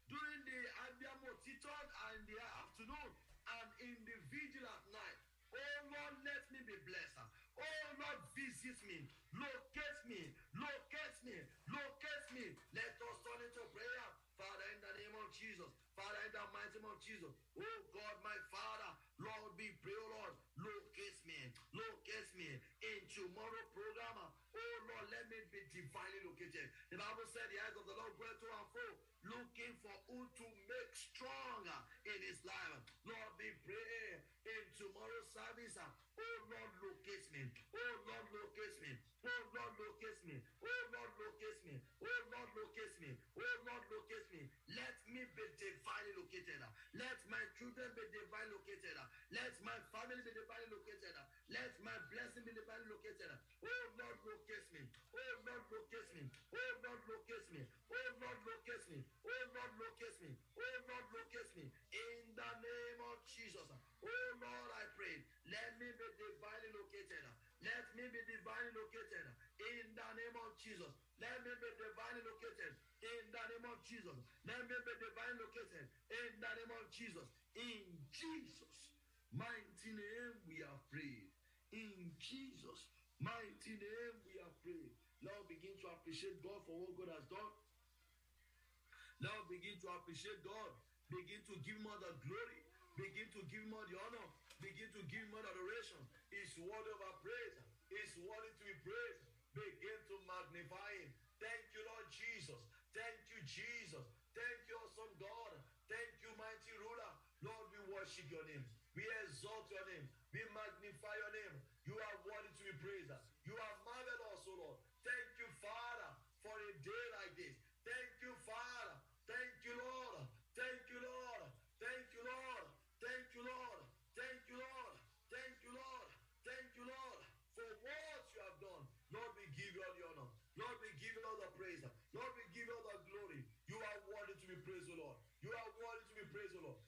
during the Abiamo Titon and the afternoon, and in the vigil at night. Oh Lord, let me be blessed. Oh Lord, visit me, locate me, locate me, locate me. Let us turn into prayer. Father, in the name of Jesus. Father, in the mighty name of Jesus. Oh God, my Father, Lord, we pray, oh Lord, locate me, locate me in tomorrow program. Oh Lord, let me be divinely located. The Bible said the eyes of the Lord go to and fro, looking for who to make stronger uh, in his life. Lord, we pray in tomorrow's service. Uh, oh Lord, locate me. Oh Lord, locate me. Oh Lord, locate me. Oh Lord, locate me. Oh Lord, locate me. Oh Lord, locate me. Let me be divinely located. Uh, let my children be divinely located. Let my family be divinely located. Let my blessing be divinely located. Oh Lord, locate me. Oh Lord, locate me. Oh Lord, locate me. Oh Lord, locate me. Oh Lord, locate me. Oh Lord, locate me. In the name of Jesus. Oh Lord, I pray. Let me be divinely located. Let me be divinely located. In the name of Jesus. Let me be divinely located. In the name of Jesus. Let me be divinely located. In the name of Jesus. In Jesus' mighty name we are prayed. In Jesus' mighty name we are prayed. Now begin to appreciate God for what God has done. Now begin to appreciate God. Begin to give him all the glory. Begin to give him all the honor. Begin to give him all the adoration. It's worthy of our praise. It's worthy to be praised. Begin to magnify him. Thank you, Lord Jesus. Thank you, Jesus. Thank you, awesome God. Thank you, mighty ruler. Lord, we worship your name. We exalt your name. We magnify your name. You are worthy to be praised. You are marvelous, O Lord. Thank you, Father, for a day like this. Thank you, Father. Thank you, Lord. Thank you, Lord. Thank you, Lord. Thank you, Lord. Thank you, Lord. Thank you, Lord. Thank you, Lord, for what you have done. Lord, we give you all the honor. Lord, we give you all the praise. Lord, we give you all the glory. You are worthy to be praised, O Lord. You are worthy to be praised, O Lord.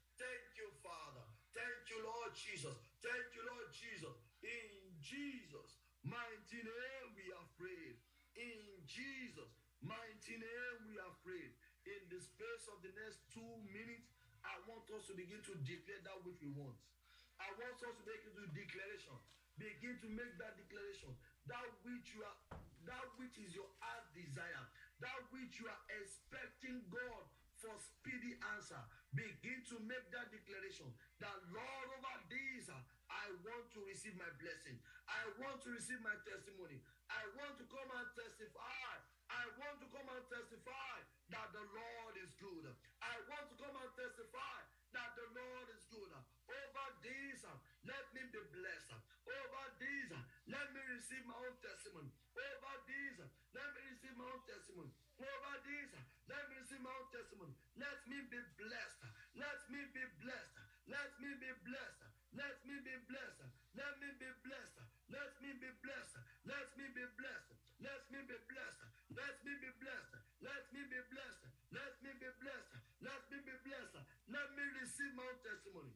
Thank you, Lord Jesus. Thank you, Lord Jesus. In Jesus' mighty name we have prayed. In Jesus' mighty name we have prayed. In the space of the next two minutes, I want us to begin to declare that which we want. I want us to make it to declaration. Begin to make that declaration. That which you are, that which is your heart desire, that which you are expecting God for speedy answer. Begin to make that declaration. That Lord, over this, I want to receive my blessing. I want to receive my testimony. I want to come and testify. I want to come and testify that the Lord is good. I want to come and testify that the Lord is good. Over these, let me be blessed. Over these, let me receive my own testimony. Over these, let me receive my own testimony. Over this, let me receive my own testimony. Let me be blessed. Let me be blessed. Let me be blessed. Let me be blessed. Let me be blessed. Let me be blessed. Let me be blessed. Let me be blessed. Let me be blessed. Let me be blessed. Let me be blessed. Let me be blessed. Let me receive my own testimony.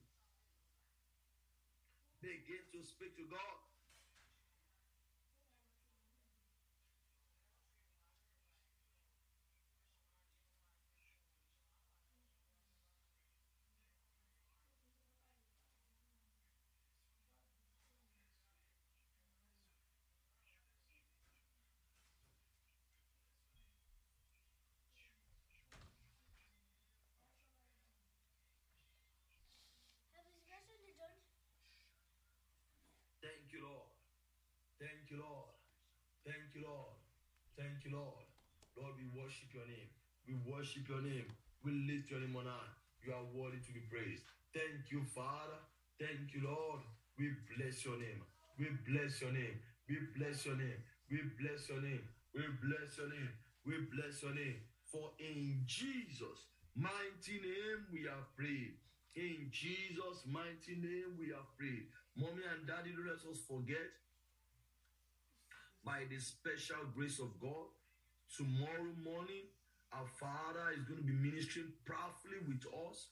Begin to speak to God. Thank you, Lord. Thank you, Lord. Thank you, Lord. Thank you, Lord. Lord, we worship your name. We worship your name. We lift your name on high. You are worthy to be praised. Thank you, Father. Thank you, Lord. We bless your name. We bless your name. We bless your name. We bless your name. We bless your name. We bless your name. For in Jesus' mighty name we have prayed. In Jesus' mighty name we have prayed. Mommy and daddy, let us forget by the special grace of God, tomorrow morning, our Father is going to be ministering powerfully with us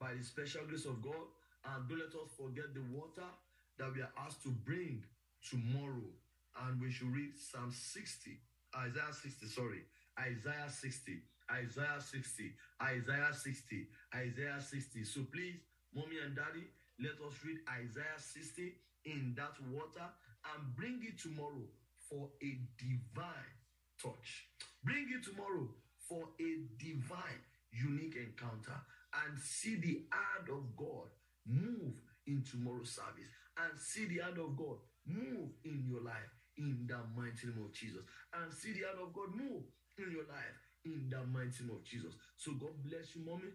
by the special grace of God. And don't let us forget the water that we are asked to bring tomorrow. And we should read Psalm 60, Isaiah 60, sorry, Isaiah 60, Isaiah 60, Isaiah 60, Isaiah 60. So please, mommy and daddy, let us read Isaiah 60 in that water and bring it tomorrow for a divine touch. Bring it tomorrow for a divine, unique encounter and see the hand of God move in tomorrow's service and see the hand of God move in your life in the mighty name of Jesus and see the hand of God move in your life in the mighty name of Jesus. So God bless you, mommy.